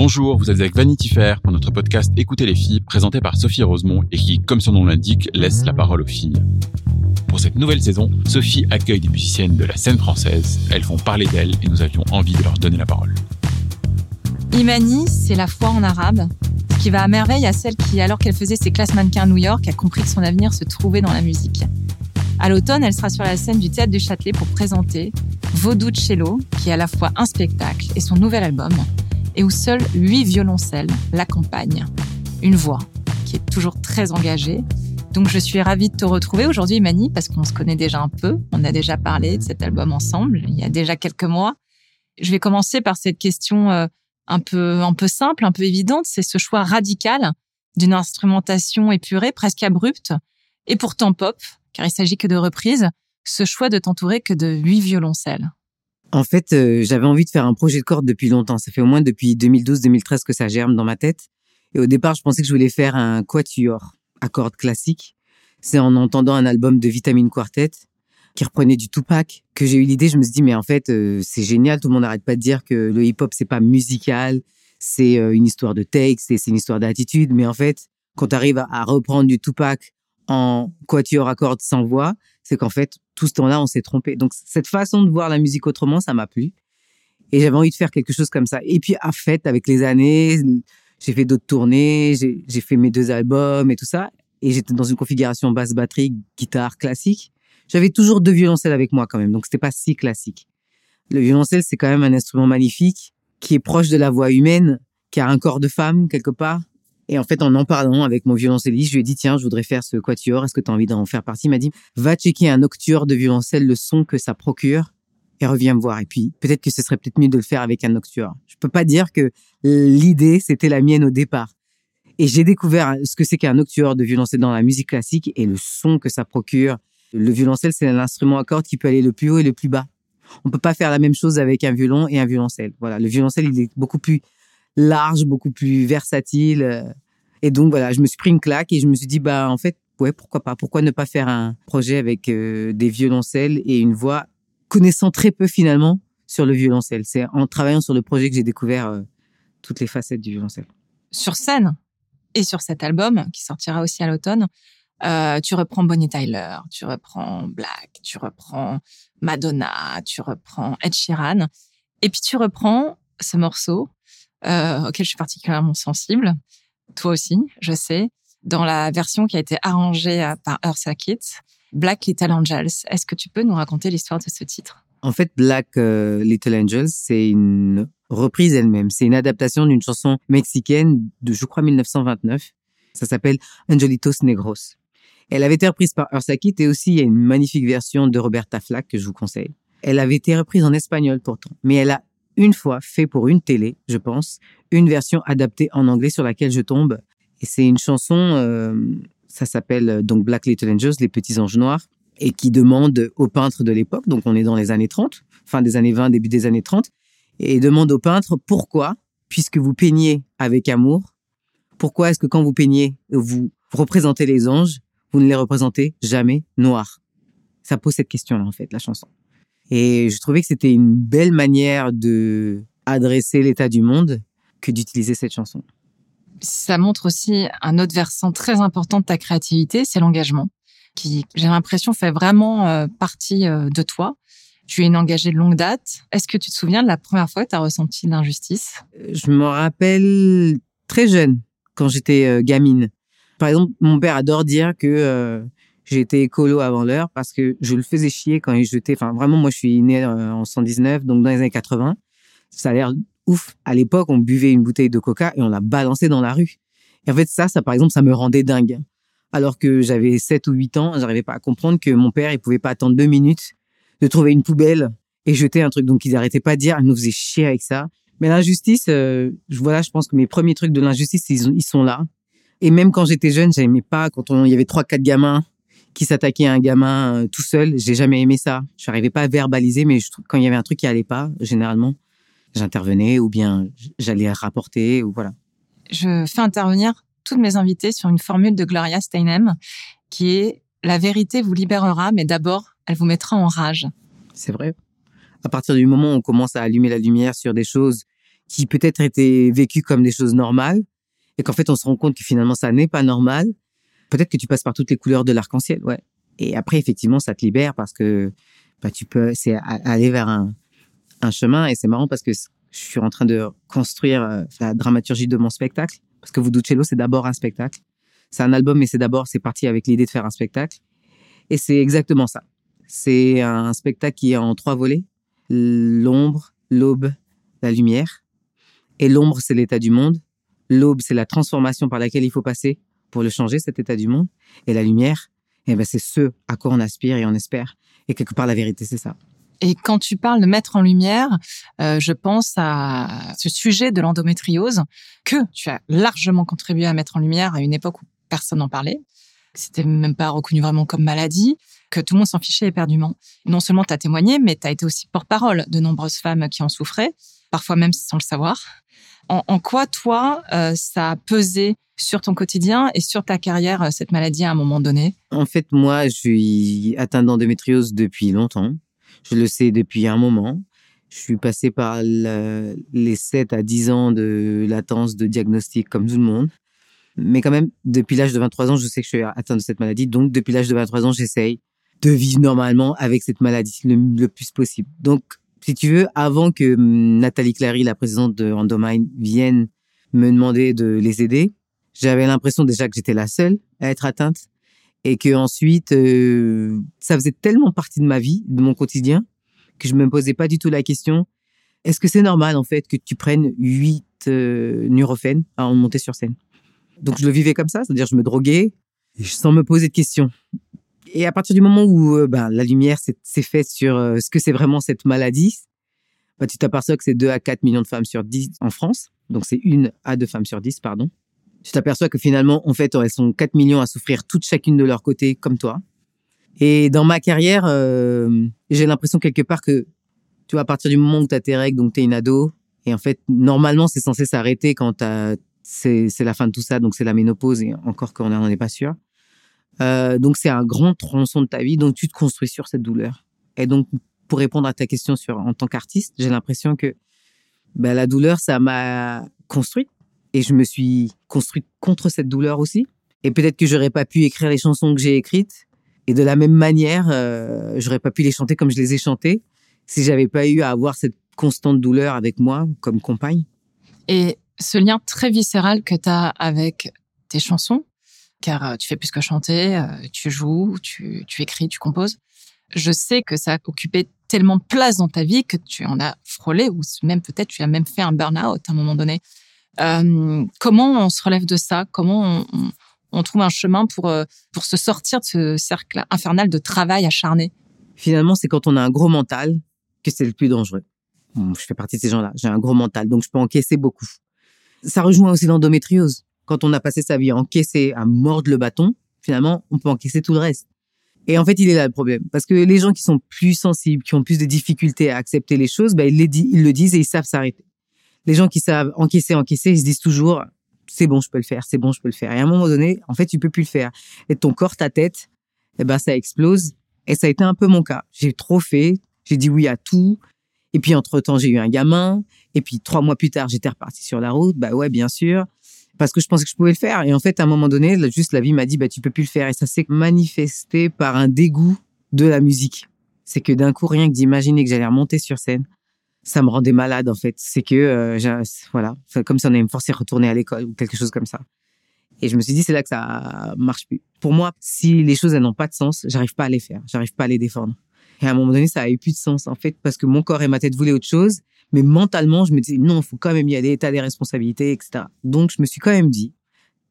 Bonjour, vous êtes avec Vanity Fair pour notre podcast Écoutez les filles, présenté par Sophie Rosemont et qui, comme son nom l'indique, laisse la parole aux filles. Pour cette nouvelle saison, Sophie accueille des musiciennes de la scène française. Elles font parler d'elles et nous avions envie de leur donner la parole. Imani, c'est la foi en arabe, ce qui va à merveille à celle qui, alors qu'elle faisait ses classes mannequins à New York, a compris que son avenir se trouvait dans la musique. À l'automne, elle sera sur la scène du Théâtre du Châtelet pour présenter Vaudou Cello, qui est à la fois un spectacle et son nouvel album, et où seuls huit violoncelles l'accompagnent. Une voix qui est toujours très engagée. Donc je suis ravie de te retrouver aujourd'hui, Imani, parce qu'on se connaît déjà un peu. On a déjà parlé de cet album ensemble il y a déjà quelques mois. Je vais commencer par cette question euh, un peu, un peu simple, un peu évidente. C'est ce choix radical d'une instrumentation épurée, presque abrupte, et pourtant pop, car il s'agit que de reprises, ce choix de t'entourer que de huit violoncelles. En fait, euh, j'avais envie de faire un projet de cordes depuis longtemps. Ça fait au moins depuis 2012-2013 que ça germe dans ma tête. Et au départ, je pensais que je voulais faire un quatuor à cordes classiques. C'est en entendant un album de Vitamine Quartet qui reprenait du Tupac que j'ai eu l'idée. Je me suis dit, mais en fait, euh, c'est génial. Tout le monde n'arrête pas de dire que le hip-hop, c'est pas musical. C'est euh, une histoire de texte et c'est une histoire d'attitude. Mais en fait, quand tu arrives à, reprendre du Tupac en quatuor à cordes sans voix, c'est qu'en fait, tout ce temps-là, on s'est trompé. Donc, cette façon de voir la musique autrement, ça m'a plu. Et j'avais envie de faire quelque chose comme ça. Et puis, à fait, avec les années, j'ai fait d'autres tournées, j'ai fait mes deux albums et tout ça. Et j'étais dans une configuration basse batterie, guitare classique. J'avais toujours deux violoncelles avec moi quand même, donc c'était pas si classique. Le violoncelle, c'est quand même un instrument magnifique qui est proche de la voix humaine, qui a un corps de femme quelque part. Et en fait, en en parlant avec mon violoncelliste, je lui ai dit, tiens, je voudrais faire ce quatuor, est-ce que tu as envie d'en faire partie? Il m'a dit, va checker un nocturne de violoncelle, le son que ça procure, et reviens me voir. Et puis, peut-être que ce serait peut-être mieux de le faire avec un nocturne. Je peux pas dire que l'idée, c'était la mienne au départ. Et j'ai découvert ce que c'est qu'un nocturne de violoncelle dans la musique classique et le son que ça procure. Le violoncelle, c'est un instrument à cordes qui peut aller le plus haut et le plus bas. On peut pas faire la même chose avec un violon et un violoncelle. Voilà, le violoncelle, il est beaucoup plus large, beaucoup plus versatile. Euh, et donc voilà, je me suis pris une claque et je me suis dit bah en fait ouais pourquoi pas, pourquoi ne pas faire un projet avec euh, des violoncelles et une voix connaissant très peu finalement sur le violoncelle. C'est en travaillant sur le projet que j'ai découvert euh, toutes les facettes du violoncelle. Sur scène et sur cet album qui sortira aussi à l'automne, tu reprends Bonnie Tyler, tu reprends Black, tu reprends Madonna, tu reprends Ed Sheeran, et puis tu reprends ce morceau euh, auquel je suis particulièrement sensible. Toi aussi, je sais. Dans la version qui a été arrangée euh, par Eartha Kitt, Black Little Angels. Est-ce que tu peux nous raconter l'histoire de ce titre? En fait, Black euh, Little Angels, c'est une reprise elle-même. C'est une adaptation d'une chanson mexicaine de, je crois, 1929. Ça s'appelle Angelitos Negros. Elle avait été reprise par Eartha Kitt et aussi il y a une magnifique version de Roberta Flack que je vous conseille. Elle avait été reprise en espagnol pourtant, mais elle a une fois fait pour une télé, je pense, une version adaptée en anglais sur laquelle je tombe. Et c'est une chanson, euh, ça s'appelle euh, donc Black Little Angels, les petits anges noirs, et qui demande aux peintres de l'époque, donc on est dans les années 30, fin des années 20, début des années 30, et demande aux peintres pourquoi, puisque vous peignez avec amour, pourquoi est-ce que quand vous peignez, vous représentez les anges, vous ne les représentez jamais noirs? Ça pose cette question-là, en fait, la chanson. Et je trouvais que c'était une belle manière de adresser l'état du monde que d'utiliser cette chanson. Ça montre aussi un autre versant très important de ta créativité, c'est l'engagement, qui, j'ai l'impression, fait vraiment euh, partie euh, de toi. Tu es une engagée de longue date. Est-ce que tu te souviens de la première fois que tu as ressenti l'injustice? Je me rappelle très jeune, quand j'étais euh, gamine. Par exemple, mon père adore dire que été écolo avant l'heure parce que je le faisais chier quand il jetait. Enfin, vraiment, moi, je suis né euh, en 119, donc dans les années 80. Ça a l'air ouf. À l'époque, on buvait une bouteille de coca et on la balançait dans la rue. Et en fait, ça, ça, par exemple, ça me rendait dingue. Alors que j'avais 7 ou 8 ans, j'arrivais pas à comprendre que mon père, il pouvait pas attendre deux minutes de trouver une poubelle et jeter un truc. Donc ils n'arrêtaient pas de dire, ils nous faisaient chier avec ça. Mais l'injustice, euh, voilà, je pense que mes premiers trucs de l'injustice, ils, sont là. Et même quand j'étais jeune, j'aimais pas quand il y avait trois, quatre gamins qui s'attaquaient à un gamin euh, tout seul. J'ai jamais aimé ça. Je n'arrivais pas à verbaliser, mais je, quand il y avait un truc qui allait pas, généralement, j'intervenais ou bien j'allais rapporter ou voilà. Je fais intervenir toutes mes invités sur une formule de Gloria Steinem qui est la vérité vous libérera, mais d'abord, elle vous mettra en rage. C'est vrai. À partir du moment où on commence à allumer la lumière sur des choses qui peut-être étaient vécues comme des choses normales, et qu'en fait on se rend compte que finalement ça n'est pas normal, peut-être que tu passes par toutes les couleurs de l'arc-en-ciel, ouais. Et après effectivement ça te libère parce que bah, tu peux, c'est aller vers un, un chemin et c'est marrant parce que je suis en train de construire euh, la dramaturgie de mon spectacle parce que Voodoo c'est d'abord un spectacle, c'est un album mais c'est d'abord c'est parti avec l'idée de faire un spectacle et c'est exactement ça. C'est un spectacle qui est en trois volets l'ombre, l'aube, la lumière. Et l'ombre, c'est l'état du monde. L'aube, c'est la transformation par laquelle il faut passer pour le changer, cet état du monde. Et la lumière, eh ben, c'est ce à quoi on aspire et on espère. Et quelque part, la vérité, c'est ça. Et quand tu parles de mettre en lumière, euh, je pense à ce sujet de l'endométriose que tu as largement contribué à mettre en lumière à une époque où personne n'en parlait. C'était même pas reconnu vraiment comme maladie, que tout le monde s'en fichait éperdument. Non seulement tu as témoigné, mais tu as été aussi porte-parole de nombreuses femmes qui en souffraient, parfois même sans le savoir. En, quoi, toi, euh, ça a pesé sur ton quotidien et sur ta carrière, euh, cette maladie, à un moment donné? En fait, moi, je suis atteinte d'endométriose depuis longtemps. Je le sais depuis un moment. Je suis passé par les 7 à 10 ans de latence de diagnostic comme tout le monde. Mais quand même, depuis l'âge de 23 ans, je sais que je suis atteinte de cette maladie. Donc, depuis l'âge de 23 ans, j'essaye de vivre normalement avec cette maladie le, plus possible. Donc, si tu veux, avant que hum, Nathalie Clary, la présidente de Endomine, vienne me demander de les aider, j'avais l'impression déjà que j'étais la seule à être atteinte et que ensuite euh, ça faisait tellement partie de ma vie, de mon quotidien, que je me posais pas du tout la question est-ce que c'est normal en fait que tu prennes huit euh, Nurofen avant de monter sur scène? Donc je le vivais comme ça, c'est-à-dire je me droguais sans me poser de questions. Et à partir du moment où euh, ben, la lumière s'est faite sur euh, ce que c'est vraiment cette maladie, bah, tu t'aperçois que c'est 2 à 4 millions de femmes sur 10 en France. Donc c'est une à deux femmes sur 10, pardon. Tu t'aperçois que finalement, en fait, elles sont 4 millions à souffrir toutes chacune de leur côté, comme toi. Et dans ma carrière, euh, j'ai l'impression quelque part que, tu vois, à partir du moment où tu as tes règles, donc tu es une ado, et en fait, normalement, c'est censé s'arrêter quand c'est la fin de tout ça, donc c'est la ménopause, et encore qu'on n'en est pas sûr. Euh, donc c'est un grand tronçon de ta vie, donc tu te construis sur cette douleur. Et donc pour répondre à ta question sur en tant qu'artiste, j'ai l'impression que ben, la douleur ça m'a construite et je me suis construite contre cette douleur aussi. Et peut-être que j'aurais pas pu écrire les chansons que j'ai écrites et de la même manière euh, j'aurais pas pu les chanter comme je les ai chantées si j'avais pas eu à avoir cette constante douleur avec moi comme compagne. Et ce lien très viscéral que tu as avec tes chansons, car euh, tu fais plus que chanter, euh, tu joues, tu, tu écris, tu composes. Je sais que ça a occupé tellement de place dans ta vie que tu en as frôlé, ou même peut-être tu as même fait un burn-out à un moment donné. Euh, comment on se relève de ça? Comment on, trouve un chemin pour, pour se sortir de ce cercle infernal de travail acharné? Finalement, c'est quand on a un gros mental que c'est le plus dangereux. je fais partie de ces gens-là. J'ai un gros mental, donc je peux encaisser beaucoup. Ça rejoint aussi l'endométriose quand on a passé sa vie à encaisser, à mordre le bâton, finalement, on peut encaisser tout le reste. Et en fait, il est là le problème. Parce que les gens qui sont plus sensibles, qui ont plus de difficultés à accepter les choses, ben, ils, ils le disent et ils savent s'arrêter. Les gens qui savent encaisser, encaisser, ils se disent toujours, c'est bon, je peux le faire, c'est bon, je peux le faire. Et à un moment donné, en fait, tu peux plus le faire. Et ton corps, ta tête, eh ben, ça explose. Et ça a été un peu mon cas. J'ai trop fait. J'ai dit oui à tout. Et puis, entre temps, j'ai eu un gamin. Et puis, trois mois plus tard, j'étais reparti sur la route. Bah ouais, bien sûr parce que je pensais que je pouvais le faire. Et en fait, à un moment donné, juste la vie m'a dit, bah, tu peux plus le faire. Et ça s'est manifesté par un dégoût de la musique. C'est que d'un coup, rien que d'imaginer que j'allais remonter sur scène, ça me rendait malade, en fait. C'est que, euh, voilà, comme si on allait me forcer à retourner à l'école ou quelque chose comme ça. Et je me suis dit, c'est là que ça marche plus. Pour moi, si les choses, elles n'ont pas de sens, j'arrive pas à les faire. J'arrive pas à les défendre. Et à un moment donné, ça a eu plus de sens, en fait, parce que mon corps et ma tête voulaient autre chose. Mais mentalement, je me disais, non, faut quand même y aller, t'as des responsabilités, etc. Donc, je me suis quand même dit,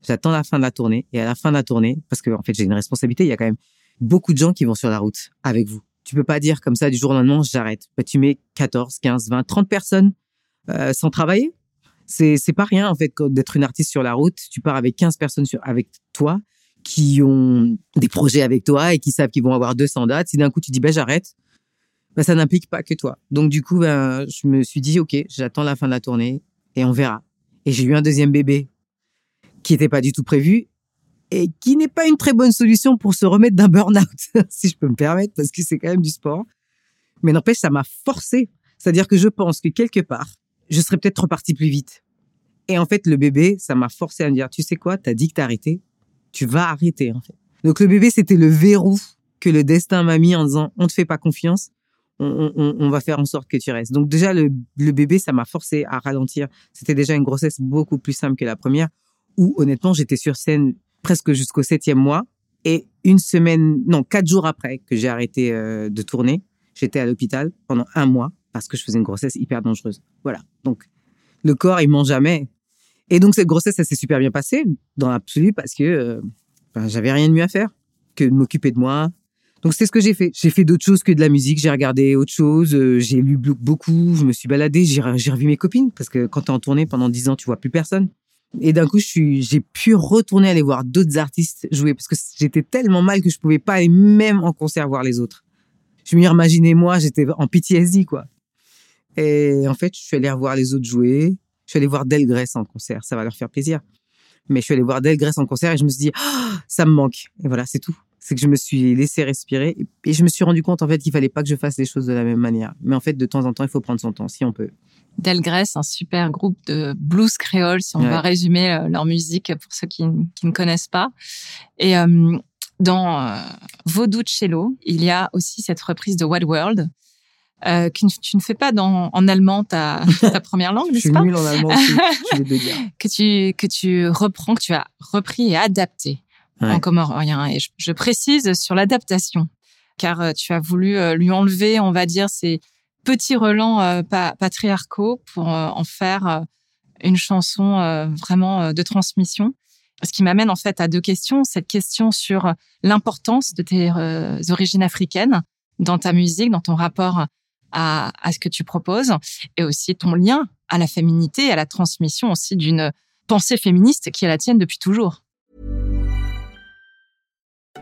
j'attends la fin de la tournée. Et à la fin de la tournée, parce que, en fait, j'ai une responsabilité, il y a quand même beaucoup de gens qui vont sur la route avec vous. Tu peux pas dire comme ça du jour au lendemain, j'arrête. Bah, tu mets 14, 15, 20, 30 personnes euh, sans travailler. C'est c'est pas rien en fait d'être une artiste sur la route. Tu pars avec 15 personnes avec toi qui ont des projets avec toi et qui savent qu'ils vont avoir 200 dates. Si d'un coup tu dis bah j'arrête, bah ça n'implique pas que toi. Donc du coup ben je me suis dit OK, j'attends la fin de la tournée et on verra. Et j'ai eu un deuxième bébé qui était pas du tout prévu et qui n'est pas une très bonne solution pour se remettre d'un burn-out, si je peux me permettre, parce que c'est quand même du sport. Mais n'empêche, ça m'a forcé. C'est-à-dire que je pense que quelque part, je serais peut-être reparti plus vite. Et en fait, le bébé, ça m'a forcé à me dire, tu sais quoi, t'as dit que arrêté, tu vas arrêter, en fait. Donc le bébé, c'était le verrou que le destin m'a mis en disant, on te fait pas confiance, on, on, on, va faire en sorte que tu restes. Donc déjà, le, le bébé, ça m'a forcé à ralentir. C'était déjà une grossesse beaucoup plus simple que la première, où honnêtement, j'étais sur scène presque jusqu'au septième mois. Et une semaine, non, quatre jours après que j'ai arrêté euh, de tourner, j'étais à l'hôpital pendant un mois parce que je faisais une grossesse hyper dangereuse. Voilà. Donc, le corps, il ment jamais. Et donc, cette grossesse, ça s'est super bien passée dans l'absolu parce que euh, ben, j'avais rien de mieux à faire que de m'occuper de moi. Donc, c'est ce que j'ai fait. J'ai fait d'autres choses que de la musique. J'ai regardé autre chose. Euh, j'ai lu beaucoup. Je me suis baladée. J'ai revu mes copines parce que quand tu es en tournée pendant dix ans, tu vois plus personne. Et d'un coup, j'ai pu retourner aller voir d'autres artistes jouer parce que j'étais tellement mal que je pouvais pas aller même en concert voir les autres. Je m'imaginais moi, j'étais en PTSD quoi. Et en fait, je suis allé revoir les autres jouer. Je suis allé voir Delgrès en concert, ça va leur faire plaisir. Mais je suis allé voir Delgrès en concert et je me suis dit, ah, ça me manque. Et voilà, c'est tout. C'est que je me suis laissé respirer et je me suis rendu compte en fait qu'il fallait pas que je fasse les choses de la même manière. Mais en fait, de temps en temps, il faut prendre son temps si on peut. Delgrès, un super groupe de blues créole, si on va résumer euh, leur musique pour ceux qui, ne connaissent pas. Et euh, dans euh, Vaudou Cello, il y a aussi cette reprise de Wild World. que tu ne fais pas dans, en allemand ta, ta première langue, n'est-ce pas? Je suis nul en allemand aussi, je vais dire. Que tu, que tu reprends, que tu as repris et adapté en comorien. Et je, précise sur l'adaptation, car tu as voulu lui enlever, on va dire, ces, petits relents euh, patriarcaux pour euh, en faire euh, une chanson vraiment de transmission. Ce qui m'amène en fait à deux questions. Cette question sur l'importance de tes origines africaines dans ta musique, dans ton rapport à, à, ce que tu proposes, et aussi ton lien à la féminité, à la transmission aussi d'une pensée féministe qui est la tienne depuis toujours.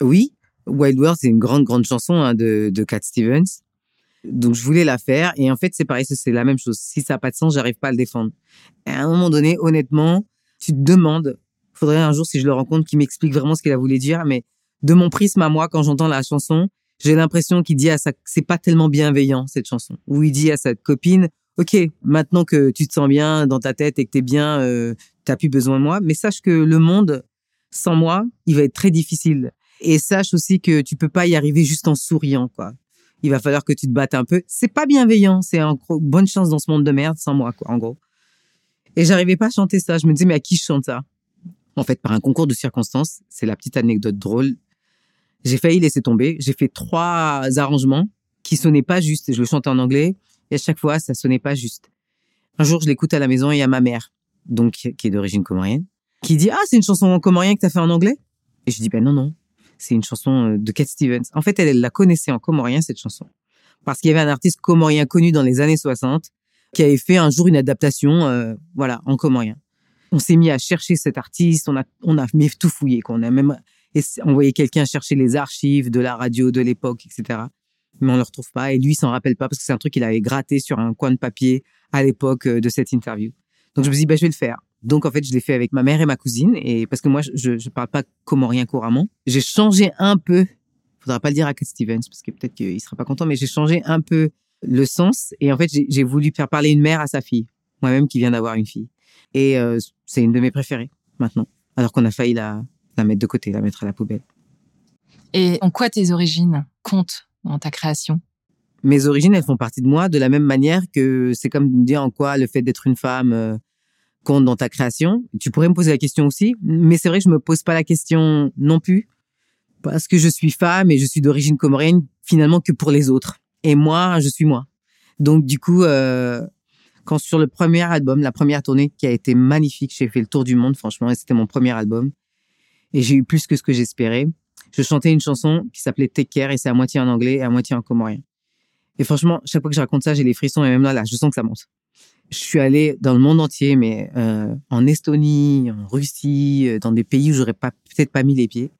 Oui, Wild World, c'est une grande, grande chanson hein, de, de Cat Stevens. Donc, je voulais la faire. Et en fait, c'est pareil, c'est la même chose. Si ça n'a pas de sens, j'arrive pas à le défendre. À un moment donné, honnêtement, tu te demandes, faudrait un jour, si je le rencontre, qu'il m'explique vraiment ce qu'il a voulu dire. Mais de mon prisme à moi, quand j'entends la chanson, j'ai l'impression qu'il dit à sa, c'est pas tellement bienveillant, cette chanson. Où il dit à sa copine, OK, maintenant que tu te sens bien dans ta tête et que t'es bien, euh, t'as plus besoin de moi. Mais sache que le monde, sans moi, il va être très difficile. Et sache aussi que tu peux pas y arriver juste en souriant, quoi. Il va falloir que tu te battes un peu. C'est pas bienveillant. C'est en bonne chance dans ce monde de merde sans moi, quoi, en gros. Et j'arrivais pas à chanter ça. Je me disais, mais à qui je chante ça? En fait, par un concours de circonstances, c'est la petite anecdote drôle. J'ai failli laisser tomber. J'ai fait trois arrangements qui sonnaient pas juste. Je le chantais en anglais et à chaque fois, ça sonnait pas juste. Un jour, je l'écoute à la maison et il y a ma mère, donc qui est d'origine comorienne, qui dit ah c'est une chanson en comorien que t'as fait en anglais. Et je dis ben non non, c'est une chanson euh, de Cat Stevens. En fait, elle, la connaissait en comorien, cette chanson. Parce qu'il y avait un artiste comorien connu dans les années 60 qui avait fait un jour une adaptation, euh, voilà, en comorien. On s'est mis à chercher cet artiste, on a, on a tout fouillé, qu'on a même envoyé quelqu'un chercher les archives de la radio de l'époque, etc. Mais on le retrouve pas et lui, il s'en rappelle pas parce que c'est un truc qu'il avait gratté sur un coin de papier à l'époque euh, de cette interview. Donc je me dis, bah, je vais le faire. Donc en fait, je l'ai fait avec ma mère et ma cousine et parce que moi je je parle pas comorien couramment, j'ai changé un peu. Faudra pas le dire à Cat Stevens parce que peut-être qu'il sera pas content, mais j'ai changé un peu le sens et en fait j'ai voulu faire parler une mère à sa fille, moi-même qui viens d'avoir une fille et euh, c'est une de mes préférées maintenant. Alors qu'on a failli la la mettre de côté, la mettre à la poubelle. Et en quoi tes origines comptent dans ta création? Mes origines, elles font partie de moi de la même manière que c'est comme dire en quoi le fait d'être une femme euh, compte dans ta création. Tu pourrais me poser la question aussi, mais c'est vrai que je me pose pas la question non plus parce que je suis femme et je suis d'origine comorienne finalement que pour les autres. Et moi, je suis moi. Donc du coup, euh, quand sur le premier album, la première tournée qui a été magnifique, j'ai fait le tour du monde, franchement, et c'était mon premier album. Et j'ai eu plus que ce que j'espérais. Je chantais une chanson qui s'appelait Take Care et c'est à moitié en anglais et à moitié en comorien. Et franchement, chaque fois que je raconte ça, j'ai les frissons et même là, là, je sens que ça monte. Je suis allé dans le monde entier, mais euh, en Estonie, en Russie, euh, dans des pays où j'aurais pas peut-être pas mis les pieds.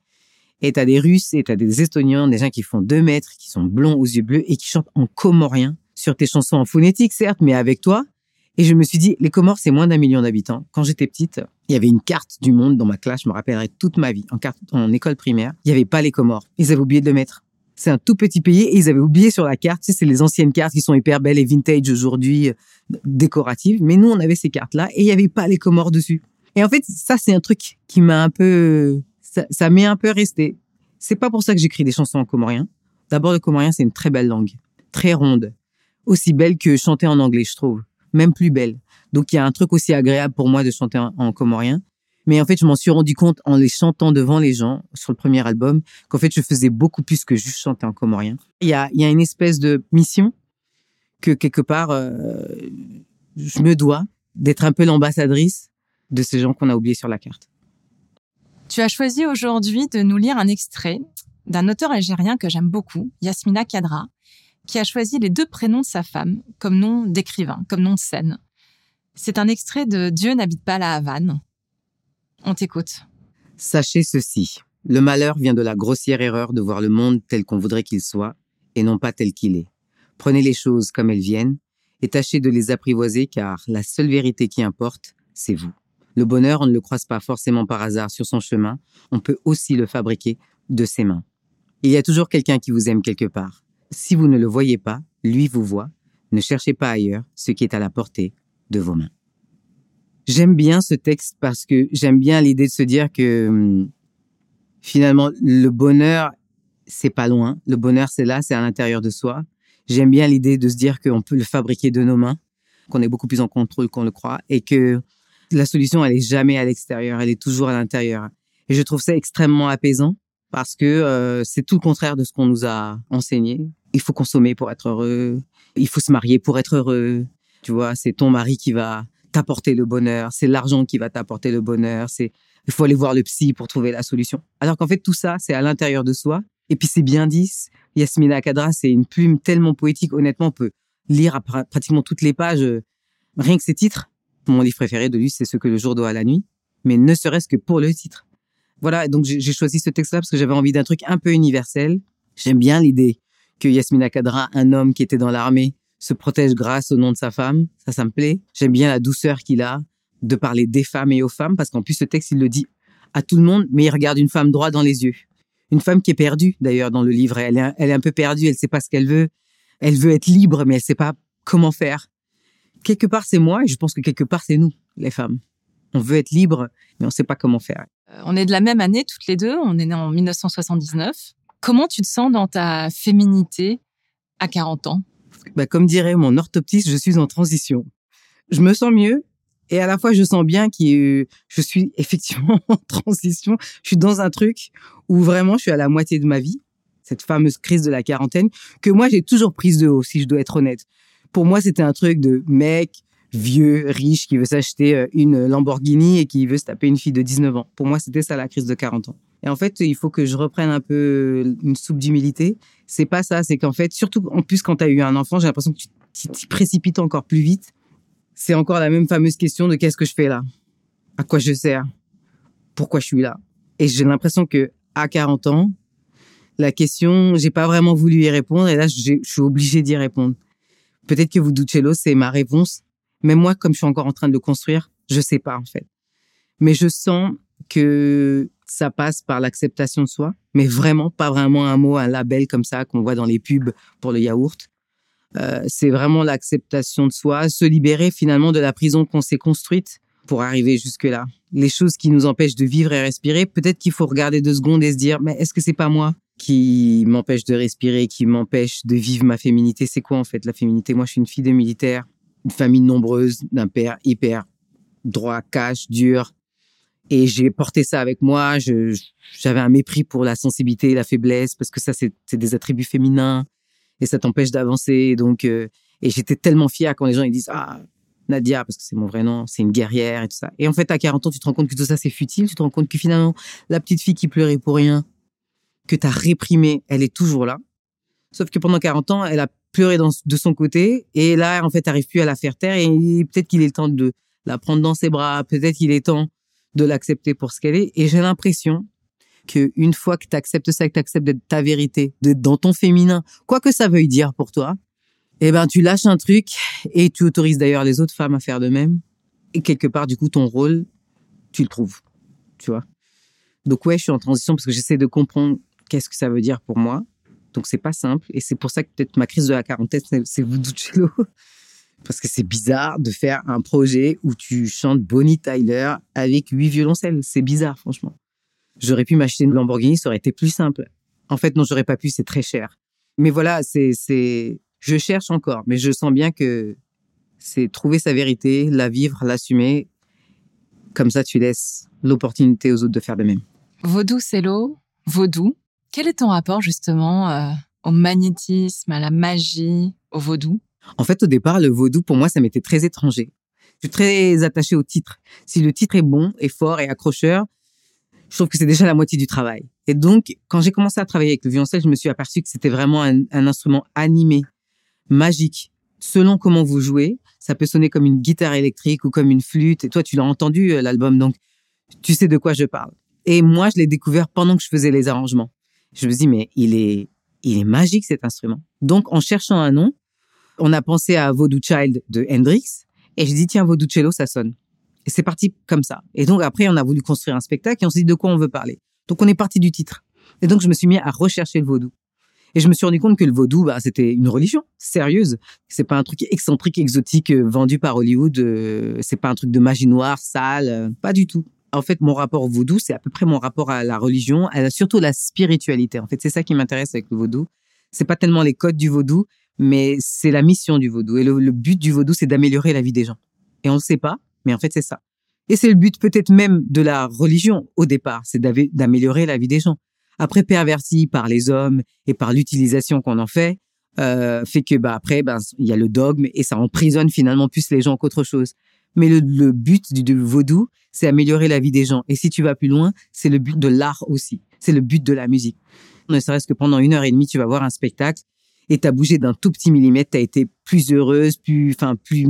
Et t'as des Russes et t'as des Estoniens, des gens qui font deux mètres, qui sont blonds aux yeux bleus et qui chantent en comorien sur tes chansons en phonétique, certes, mais avec toi. Et je me suis dit, les Comores, c'est moins d'un million d'habitants. Quand j'étais petite, il y avait une carte du monde dans ma classe, je me rappellerai toute ma vie, en carte, en école primaire. Il n'y avait pas les Comores. Ils avaient oublié de le mettre. C'est un tout petit pays et ils avaient oublié sur la carte, tu sais, c'est les anciennes cartes qui sont hyper belles et vintage aujourd'hui, euh, décoratives. Mais nous, on avait ces cartes-là et il n'y avait pas les Comores dessus. Et en fait, ça, c'est un truc qui m'a un peu, ça, m'est un peu resté. C'est pas pour ça que j'écris des chansons en comorien. D'abord, le comorien, c'est une très belle langue. Très ronde. Aussi belle que chanter en anglais, je trouve. Même plus belle. Donc, il y a un truc aussi agréable pour moi de chanter en, en comorien. Mais en fait, je m'en suis rendu compte en les chantant devant les gens sur le premier album qu'en fait, je faisais beaucoup plus que juste chanter en comorien. Il y a, une espèce de mission que quelque part, euh, je me dois d'être un peu l'ambassadrice de ces gens qu'on a oubliés sur la carte. Tu as choisi aujourd'hui de nous lire un extrait d'un auteur algérien que j'aime beaucoup, Yasmina Kadra, qui a choisi les deux prénoms de sa femme comme nom d'écrivain, comme nom de scène. C'est un extrait de Dieu n'habite pas la Havane. On t'écoute. Sachez ceci. Le malheur vient de la grossière erreur de voir le monde tel qu'on voudrait qu'il soit et non pas tel qu'il est. Prenez les choses comme elles viennent et tâchez de les apprivoiser car la seule vérité qui importe, c'est vous. Le bonheur, on ne le croise pas forcément par hasard sur son chemin, on peut aussi le fabriquer de ses mains. Il y a toujours quelqu'un qui vous aime quelque part. Si vous ne le voyez pas, lui vous voit. Ne cherchez pas ailleurs ce qui est à la portée de vos mains. J'aime bien ce texte parce que j'aime bien l'idée de se dire que hum, finalement le bonheur c'est pas loin, le bonheur c'est là, c'est à l'intérieur de soi. J'aime bien l'idée de se dire qu'on peut le fabriquer de nos mains, qu'on est beaucoup plus en contrôle qu'on le croit et que la solution elle est jamais à l'extérieur, elle est toujours à l'intérieur. Et je trouve ça extrêmement apaisant parce que euh, c'est tout le contraire de ce qu'on nous a enseigné. Il faut consommer pour être heureux, il faut se marier pour être heureux. Tu vois, c'est ton mari qui va t'apporter le bonheur, c'est l'argent qui va t'apporter le bonheur, c'est il faut aller voir le psy pour trouver la solution. Alors qu'en fait tout ça c'est à l'intérieur de soi et puis c'est bien dit. Yasmina Kadra c'est une plume tellement poétique. Honnêtement, on peut lire pratiquement toutes les pages euh, rien que ces titres. Mon livre préféré de lui c'est ce que le jour doit à la nuit, mais ne serait-ce que pour le titre. Voilà, donc j'ai choisi ce texte-là parce que j'avais envie d'un truc un peu universel. J'aime bien l'idée que Yasmina Kadra, un homme qui était dans l'armée, se protège grâce au nom de sa femme. Ça, ça me plaît. J'aime bien la douceur qu'il a de parler des femmes et aux femmes, parce qu'en plus, ce texte, il le dit à tout le monde, mais il regarde une femme droit dans les yeux. Une femme qui est perdue, d'ailleurs, dans le livre. Elle est, elle est un peu perdue, elle sait pas ce qu'elle veut. Elle veut être libre, mais elle sait pas comment faire. Quelque part, c'est moi, et je pense que quelque part, c'est nous, les femmes. On veut être libre, mais on sait pas comment faire. Euh, on est de la même année, toutes les deux. On est né en 1979. Comment tu te sens dans ta féminité à 40 ans? Bah, comme dirait mon orthoptiste, je suis en transition. Je me sens mieux et à la fois je sens bien que je suis effectivement en transition. Je suis dans un truc où vraiment je suis à la moitié de ma vie, cette fameuse crise de la quarantaine que moi j'ai toujours prise de haut, si je dois être honnête. Pour moi, c'était un truc de mec vieux, riche, qui veut s'acheter euh, une Lamborghini et qui veut se taper une fille de 19 ans. Pour moi, c'était ça la crise de 40 ans. Et en fait, il faut que je reprenne un peu une soupe d'humilité. C'est pas ça, c'est qu'en fait, surtout en plus quand tu as eu un enfant, j'ai l'impression que tu t'y précipites encore plus vite. C'est encore la même fameuse question de qu'est-ce que je fais là? À quoi je sers? Pourquoi je suis là? Et j'ai l'impression que à 40 ans, la question, j'ai pas vraiment voulu y répondre et là, je suis obligée d'y répondre. Peut-être que vous doutez c'est ma réponse. Mais moi, comme je suis encore en train de le construire, je sais pas en fait. Mais je sens que ça passe par l'acceptation de soi, mais vraiment pas vraiment un mot, un label comme ça qu'on voit dans les pubs pour le yaourt. Euh, c'est vraiment l'acceptation de soi, se libérer finalement de la prison qu'on s'est construite pour arriver jusque-là. Les choses qui nous empêchent de vivre et respirer, peut-être qu'il faut regarder deux secondes et se dire, mais est-ce que c'est pas moi qui m'empêche de respirer, qui m'empêche de vivre ma féminité? C'est quoi en fait la féminité? Moi, je suis une fille de militaire, une famille nombreuse, d'un père hyper droit, cash, dur. Et j'ai porté ça avec moi. J'avais un mépris pour la sensibilité, la faiblesse, parce que ça, c'est des attributs féminins et ça t'empêche d'avancer. Donc, euh, et j'étais tellement fière quand les gens ils disent ah Nadia, parce que c'est mon vrai nom, c'est une guerrière et tout ça. Et en fait, à 40 ans, tu te rends compte que tout ça, c'est futile. Tu te rends compte que finalement, la petite fille qui pleurait pour rien, que tu as réprimée, elle est toujours là. Sauf que pendant 40 ans, elle a pleuré de son côté. Et là, en fait, t'arrives plus à la faire taire. Et peut-être qu'il est temps de la prendre dans ses bras. Peut-être qu'il est temps de l'accepter pour ce qu'elle est. Et j'ai l'impression que une fois que tu acceptes ça, que tu acceptes d'être ta vérité, d'être dans ton féminin, quoi que ça veuille dire pour toi, eh ben tu lâches un truc et tu autorises d'ailleurs les autres femmes à faire de même. Et quelque part, du coup, ton rôle, tu le trouves, tu vois. Donc ouais, je suis en transition parce que j'essaie de comprendre qu'est-ce que ça veut dire pour moi. Donc c'est pas simple et c'est pour ça que peut-être ma crise de la quarantaine, c'est Voodoo Cello. Parce que c'est bizarre de faire un projet où tu chantes Bonnie Tyler avec huit violoncelles. C'est bizarre, franchement. J'aurais pu m'acheter une Lamborghini, ça aurait été plus simple. En fait, non, j'aurais pas pu, c'est très cher. Mais voilà, c'est, c'est, je cherche encore, mais je sens bien que c'est trouver sa vérité, la vivre, l'assumer. Comme ça, tu laisses l'opportunité aux autres de faire de même. Vaudou, c'est l'eau. Vaudou. Quel est ton rapport justement euh, au magnétisme, à la magie, au vaudou? En fait, au départ, le vaudou, pour moi, ça m'était très étranger. Je suis très attaché au titre. Si le titre est bon, est fort et accrocheur, je trouve que c'est déjà la moitié du travail. Et donc, quand j'ai commencé à travailler avec le violoncelle, je me suis aperçu que c'était vraiment un, instrument animé, magique. Selon comment vous jouez, ça peut sonner comme une guitare électrique ou comme une flûte. Et toi, tu l'as entendu, euh, l'album, donc tu sais de quoi je parle. Et moi, je l'ai découvert pendant que je faisais les arrangements. Je me dis, mais il est, il est magique cet instrument. Donc, en cherchant un nom, on a pensé à Voodoo Child de Hendrix. Et je dis, tiens, Voodoo Cello, ça sonne. Et c'est parti comme ça. Et donc après, on a voulu construire un spectacle et on s'est dit de quoi on veut parler? Donc on est parti du titre. Et donc je me suis mis à rechercher le vaudou. Et je me suis rendu compte que le vaudou, bah, c'était une religion sérieuse. C'est pas un truc excentrique, exotique, euh, vendu par Hollywood. Euh, c'est pas un truc de magie noire, sale. Euh, pas du tout. En fait, mon rapport au vaudou, c'est à peu près mon rapport à la religion, à surtout la spiritualité. En fait, c'est ça qui m'intéresse avec le vaudou. C'est pas tellement les codes du vaudou, mais c'est la mission du vaudou. Et le, but du vaudou, c'est d'améliorer la vie des gens. Et on ne sait pas, mais en fait, c'est ça. Et c'est le but peut-être même de la religion au départ, c'est d'améliorer la vie des gens. Après, perverti par les hommes et par l'utilisation qu'on en fait, euh, fait que bah après, ben il y a le dogme et ça emprisonne finalement plus les gens qu'autre chose. Mais le, le but du, du vaudou, c'est améliorer la vie des gens. Et si tu vas plus loin, c'est le but de l'art aussi. C'est le but de la musique. Ne serait-ce que pendant une heure et demie, tu vas voir un spectacle et t'as bougé d'un tout petit millimètre, t'as été plus heureuse, plus, enfin, plus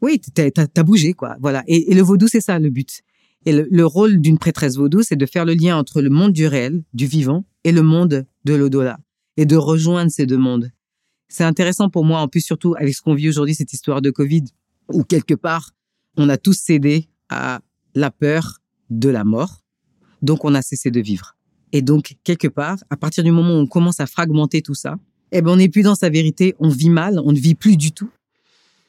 oui, t'as as, bougé, quoi. Voilà. Et, le vaudou, c'est ça le but. Et le, rôle d'une prêtresse vaudou, c'est de faire le lien entre le monde du réel, du vivant, et le monde de l'au-delà, et de rejoindre ces deux mondes. C'est intéressant pour moi, en plus surtout avec ce qu'on vit aujourd'hui, cette histoire de Covid, où quelque part, on a tous cédé à la peur de la mort, donc on a cessé de vivre. Et donc, quelque part, à partir du moment où on commence à fragmenter tout ça, eh ben, on n'est plus dans sa vérité, on vit mal, on ne vit plus du tout.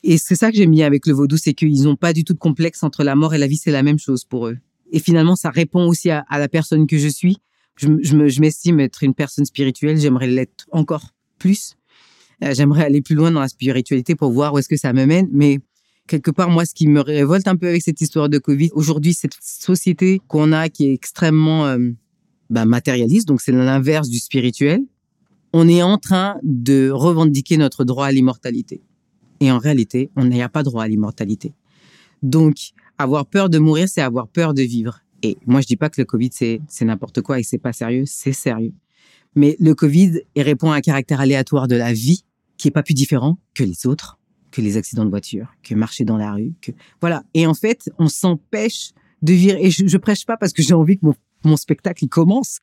Et c'est ça que j'aime bien avec le vaudou, c'est qu'ils n'ont pas du tout de complexe entre la mort et la vie, c'est la même chose pour eux. Et finalement, ça répond aussi à, la personne que je suis. Je, m'estime être une personne spirituelle, j'aimerais l'être encore plus. Euh, j'aimerais aller plus loin dans la spiritualité pour voir où est-ce que ça me mène. Mais quelque part, moi, ce qui me révolte un peu avec cette histoire de Covid, aujourd'hui, cette société qu'on a qui est extrêmement euh, bah, matérialiste, donc c'est l'inverse du spirituel, on est en train de revendiquer notre droit à l'immortalité. Et en réalité, on n'a pas droit à l'immortalité. Donc, avoir peur de mourir, c'est avoir peur de vivre. Et moi, je dis pas que le Covid, c'est n'importe quoi et c'est pas sérieux, c'est sérieux. Mais le Covid il répond à un caractère aléatoire de la vie qui est pas plus différent que les autres, que les accidents de voiture, que marcher dans la rue, que voilà. Et en fait, on s'empêche de vivre. Et je, je prêche pas parce que j'ai envie que mon, mon spectacle il commence.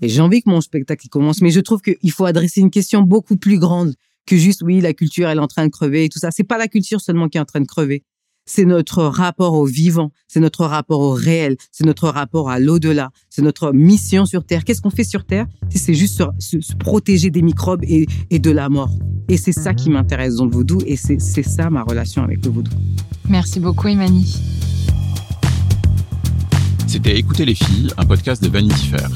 Et j'ai envie que mon spectacle il commence. Mais je trouve qu'il faut adresser une question beaucoup plus grande que juste oui la culture elle est en train de crever et tout ça. C'est pas la culture seulement qui est en train de crever. C'est notre rapport au vivant, c'est notre rapport au réel, c'est notre rapport à l'au-delà, c'est notre mission sur Terre. Qu'est-ce qu'on fait sur Terre? C'est juste se, protéger des microbes et, et de la mort. Et c'est ça qui m'intéresse dans le vaudou et c'est ça ma relation avec le vaudou. Merci beaucoup Imani. C'était Écouter les filles, un podcast de Vanity Fair.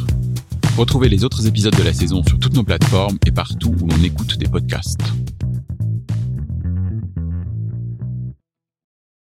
Retrouvez les autres épisodes de la saison sur toutes nos plateformes et partout où l'on écoute des podcasts.